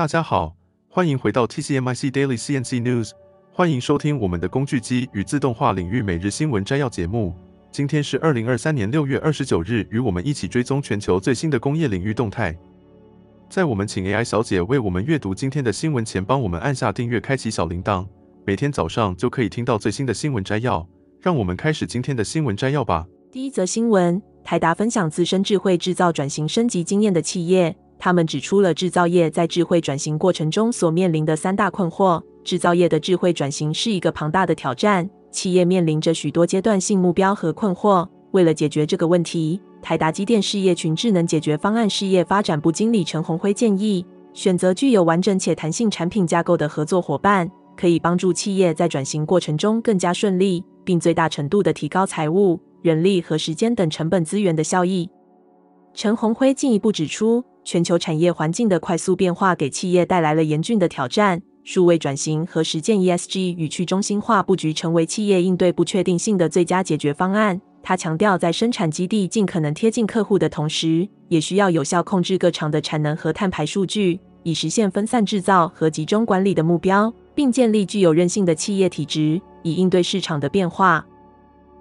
大家好，欢迎回到 TCMIC Daily CNC News，欢迎收听我们的工具机与自动化领域每日新闻摘要节目。今天是二零二三年六月二十九日，与我们一起追踪全球最新的工业领域动态。在我们请 AI 小姐为我们阅读今天的新闻前，帮我们按下订阅，开启小铃铛，每天早上就可以听到最新的新闻摘要。让我们开始今天的新闻摘要吧。第一则新闻：台达分享自身智慧制造转型升级经验的企业。他们指出了制造业在智慧转型过程中所面临的三大困惑。制造业的智慧转型是一个庞大的挑战，企业面临着许多阶段性目标和困惑。为了解决这个问题，台达机电事业群智能解决方案事业发展部经理陈宏辉建议，选择具有完整且弹性产品架构的合作伙伴，可以帮助企业在转型过程中更加顺利，并最大程度地提高财务、人力和时间等成本资源的效益。陈宏辉进一步指出，全球产业环境的快速变化给企业带来了严峻的挑战。数位转型和实践 ESG 与去中心化布局成为企业应对不确定性的最佳解决方案。他强调，在生产基地尽可能贴近客户的同时，也需要有效控制各厂的产能和碳排数据，以实现分散制造和集中管理的目标，并建立具有韧性的企业体质，以应对市场的变化。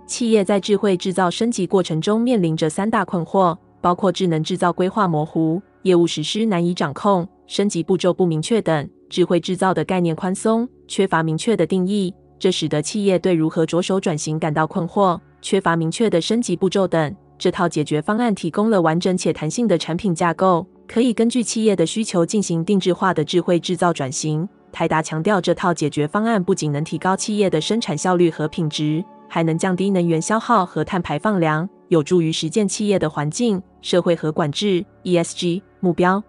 企业在智慧制造升级过程中面临着三大困惑，包括智能制造规划模糊。业务实施难以掌控，升级步骤不明确等，智慧制造的概念宽松，缺乏明确的定义，这使得企业对如何着手转型感到困惑，缺乏明确的升级步骤等。这套解决方案提供了完整且弹性的产品架构，可以根据企业的需求进行定制化的智慧制造转型。台达强调，这套解决方案不仅能提高企业的生产效率和品质，还能降低能源消耗和碳排放量，有助于实践企业的环境、社会和管制 （ESG） 目标。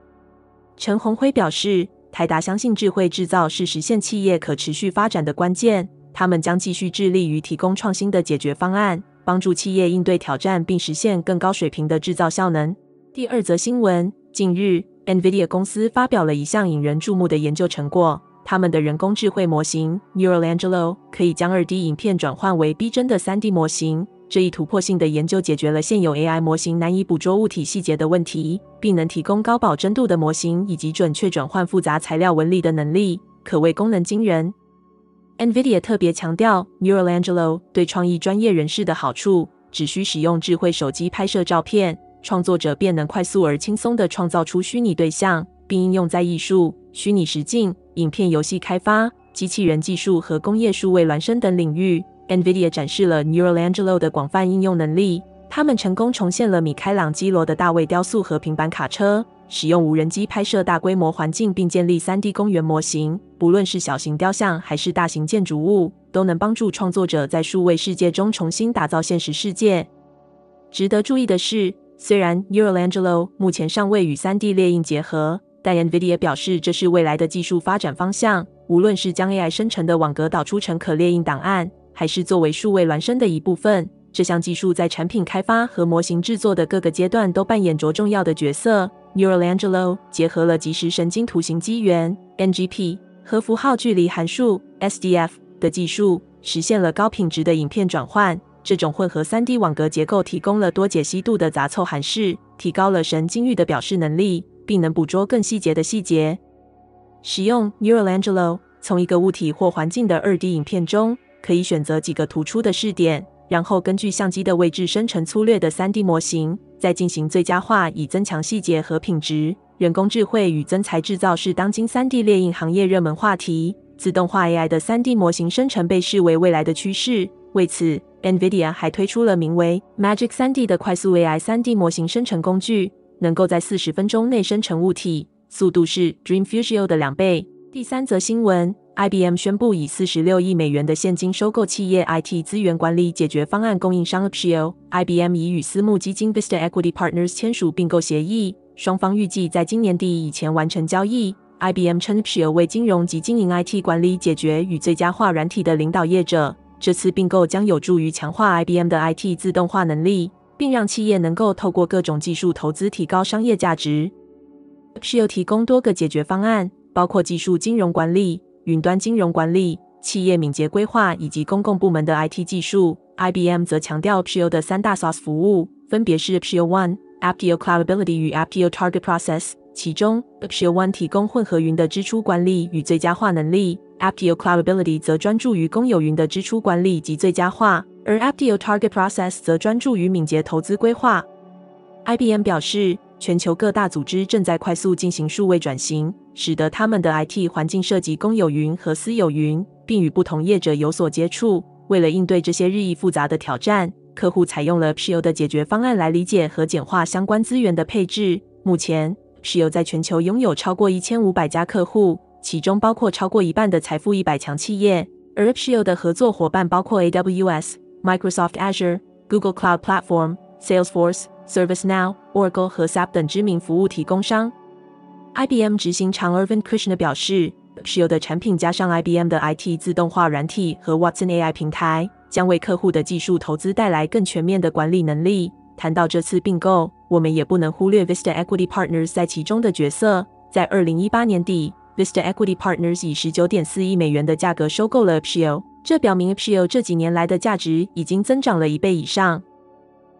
陈鸿辉表示，台达相信智慧制造是实现企业可持续发展的关键，他们将继续致力于提供创新的解决方案，帮助企业应对挑战并实现更高水平的制造效能。第二则新闻：近日，NVIDIA 公司发表了一项引人注目的研究成果，他们的人工智慧模型 Neuralangelo 可以将 2D 影片转换为逼真的 3D 模型。这一突破性的研究解决了现有 AI 模型难以捕捉物体细节的问题，并能提供高保真度的模型以及准确转换复杂材料纹理的能力，可谓功能惊人。NVIDIA 特别强调，Neuralangelo 对创意专业人士的好处，只需使用智慧手机拍摄照片，创作者便能快速而轻松地创造出虚拟对象，并应用在艺术、虚拟实境、影片游戏开发、机器人技术和工业数位孪生等领域。NVIDIA 展示了 Neuralangelo 的广泛应用能力。他们成功重现了米开朗基罗的大卫雕塑和平板卡车，使用无人机拍摄大规模环境并建立 3D 公园模型。不论是小型雕像还是大型建筑物，都能帮助创作者在数位世界中重新打造现实世界。值得注意的是，虽然 Neuralangelo 目前尚未与 3D 列印结合，但 NVIDIA 表示这是未来的技术发展方向。无论是将 AI 生成的网格导出成可列印档案，还是作为数位孪生的一部分，这项技术在产品开发和模型制作的各个阶段都扮演着重要的角色。Neuralangelo 结合了即时神经图形机元 NGP 和符号距离函数 SDF 的技术，实现了高品质的影片转换。这种混合 3D 网格结构提供了多解析度的杂凑函式，提高了神经域的表示能力，并能捕捉更细节的细节。使用 Neuralangelo 从一个物体或环境的 2D 影片中。可以选择几个突出的视点，然后根据相机的位置生成粗略的 3D 模型，再进行最佳化，以增强细节和品质。人工智慧与增材制造是当今 3D 列印行业热门话题，自动化 AI 的 3D 模型生成被视为未来的趋势。为此，NVIDIA 还推出了名为 Magic 3D 的快速 AI 3D 模型生成工具，能够在四十分钟内生成物体，速度是 Dream Fusion 的两倍。第三则新闻。IBM 宣布以四十六亿美元的现金收购企业 IT 资源管理解决方案供应商 Upshield。IBM 已与私募基金 Vista Equity Partners 签署并购协议，双方预计在今年底以前完成交易。IBM 称 Upshield 为金融及经营 IT 管理解决与最佳化软体的领导业者。这次并购将有助于强化 IBM 的 IT 自动化能力，并让企业能够透过各种技术投资提高商业价值。Upshield 提供多个解决方案，包括技术金融管理。云端金融管理、企业敏捷规划以及公共部门的 IT 技术，IBM 则强调 Pure 的三大 SaaS 服务，分别是 Pure One、Apptio Cloud Ability 与 Apptio Target Process。其中，Apptio One 提供混合云的支出管理与最佳化能力，Apptio Cloudability 则专注于公有云的支出管理及最佳化，而 Apptio Target Process 则专注于敏捷投资规划。IBM 表示，全球各大组织正在快速进行数位转型，使得他们的 IT 环境涉及公有云和私有云，并与不同业者有所接触。为了应对这些日益复杂的挑战，客户采用了 Apptio 的解决方案来理解和简化相关资源的配置。目前，Apptio 在全球拥有超过一千五百家客户，其中包括超过一半的财富一百强企业。而 Apptio 的合作伙伴包括 AWS、Microsoft Azure、Google Cloud Platform、Salesforce、ServiceNow、Oracle 和 SAP 等知名服务提供商。IBM 执行长 Irvin Krishna 表示，Apptio 的产品加上 IBM 的 IT 自动化软体和 Watson AI 平台，将为客户的技术投资带来更全面的管理能力。谈到这次并购，我们也不能忽略 Vista Equity Partners 在其中的角色。在二零一八年底，Vista Equity Partners 以十九点四亿美元的价格收购了 Apptio，这表明 Apptio 这几年来的价值已经增长了一倍以上。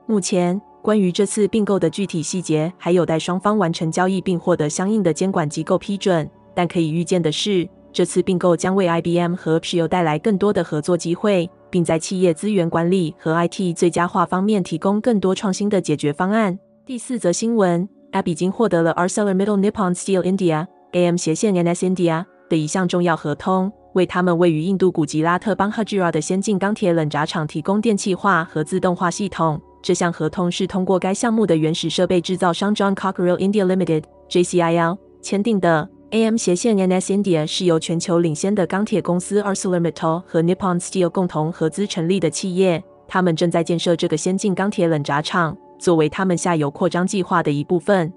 目前，关于这次并购的具体细节还有待双方完成交易并获得相应的监管机构批准。但可以预见的是，这次并购将为 IBM 和 Apptio 带来更多的合作机会。并在企业资源管理和 IT 最佳化方面提供更多创新的解决方案。第四则新闻，App 已经获得了 ArcelorMittal Nippon Steel India AM 斜线 NS India 的一项重要合同，为他们位于印度古吉拉特邦 Hazira 的先进钢铁冷轧厂提供电气化和自动化系统。这项合同是通过该项目的原始设备制造商 John Cockerill India Limited JCIL 签订的。AM 斜线 NS India 是由全球领先的钢铁公司 ArcelorMittal 和 Nippon Steel 共同合资成立的企业。他们正在建设这个先进钢铁冷轧厂，作为他们下游扩张计划的一部分。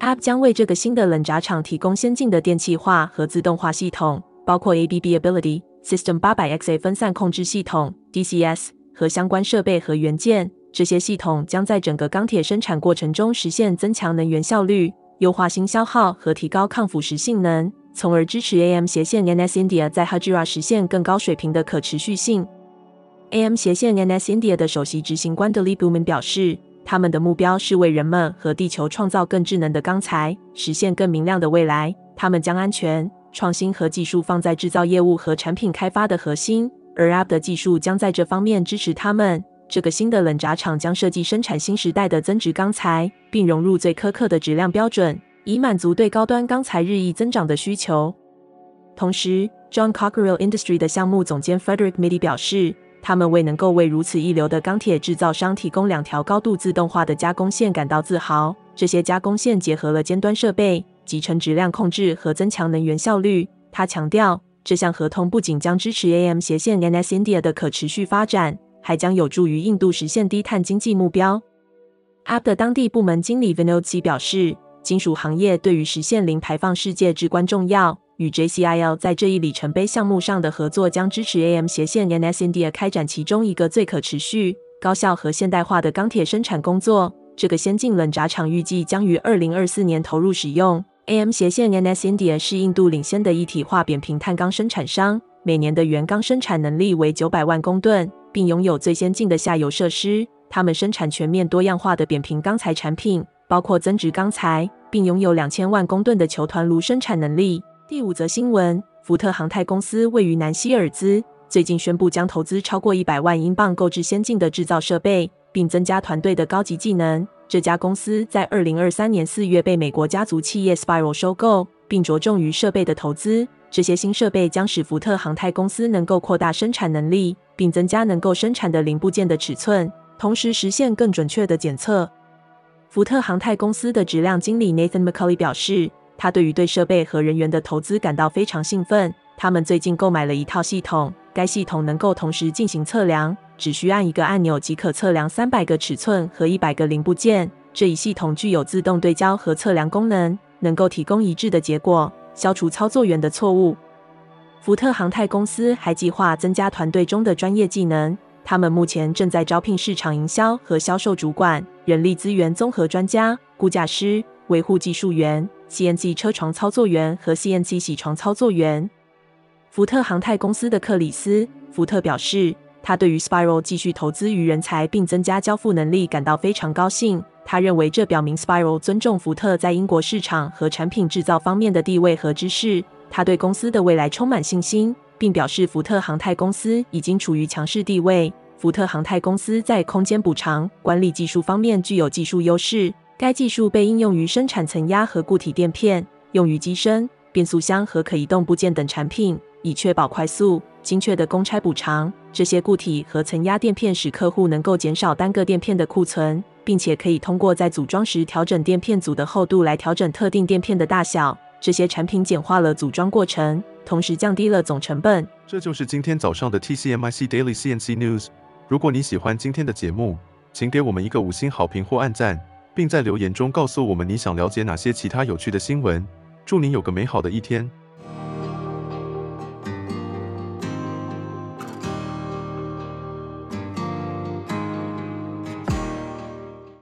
App 将为这个新的冷轧厂提供先进的电气化和自动化系统，包括 ABB Ability System 800XA 分散控制系统 DCS 和相关设备和元件。这些系统将在整个钢铁生产过程中实现增强能源效率。优化新消耗和提高抗腐蚀性能，从而支持 AM 斜线 NS India 在 Hajira 实现更高水平的可持续性。AM 斜线 NS India 的首席执行官 Dilip Bhuman 表示，他们的目标是为人们和地球创造更智能的钢材，实现更明亮的未来。他们将安全、创新和技术放在制造业务和产品开发的核心，而 App 的技术将在这方面支持他们。这个新的冷轧厂将设计生产新时代的增值钢材，并融入最苛刻的质量标准，以满足对高端钢材日益增长的需求。同时，John Cockerill Industry 的项目总监 Frederick Mitty 表示，他们为能够为如此一流的钢铁制造商提供两条高度自动化的加工线感到自豪。这些加工线结合了尖端设备、集成质量控制和增强能源效率。他强调，这项合同不仅将支持 AM 斜线 NS India 的可持续发展。还将有助于印度实现低碳经济目标。AP 的当地部门经理 Vinod C 表示，金属行业对于实现零排放世界至关重要。与 JCIL 在这一里程碑项目上的合作，将支持 AM 斜线 NS India 开展其中一个最可持续、高效和现代化的钢铁生产工作。这个先进冷轧厂预计将于二零二四年投入使用。AM 斜线 NS India 是印度领先的一体化扁平碳钢生产商，每年的原钢生产能力为九百万公吨。并拥有最先进的下游设施。他们生产全面多样化的扁平钢材产品，包括增值钢材，并拥有两千万公吨的球团炉生产能力。第五则新闻：福特航太公司位于南希尔兹，最近宣布将投资超过一百万英镑购置先进的制造设备，并增加团队的高级技能。这家公司在二零二三年四月被美国家族企业 Spiral 收购，并着重于设备的投资。这些新设备将使福特航太公司能够扩大生产能力。并增加能够生产的零部件的尺寸，同时实现更准确的检测。福特航太公司的质量经理 Nathan McCully 表示，他对于对设备和人员的投资感到非常兴奋。他们最近购买了一套系统，该系统能够同时进行测量，只需按一个按钮即可测量三百个尺寸和一百个零部件。这一系统具有自动对焦和测量功能，能够提供一致的结果，消除操作员的错误。福特航太公司还计划增加团队中的专业技能。他们目前正在招聘市场营销和销售主管、人力资源综合专家、估价师、维护技术员、CNC 车床操作员和 CNC 洗床操作员。福特航太公司的克里斯·福特表示，他对于 Spiral 继续投资于人才并增加交付能力感到非常高兴。他认为这表明 Spiral 尊重福特在英国市场和产品制造方面的地位和知识。他对公司的未来充满信心，并表示福特航太公司已经处于强势地位。福特航太公司在空间补偿管理技术方面具有技术优势，该技术被应用于生产层压和固体垫片，用于机身、变速箱和可移动部件等产品，以确保快速、精确的公差补偿。这些固体和层压垫片使客户能够减少单个垫片的库存。并且可以通过在组装时调整垫片组的厚度来调整特定垫片的大小。这些产品简化了组装过程，同时降低了总成本。这就是今天早上的 TCMIC Daily CNC News。如果你喜欢今天的节目，请给我们一个五星好评或按赞，并在留言中告诉我们你想了解哪些其他有趣的新闻。祝您有个美好的一天。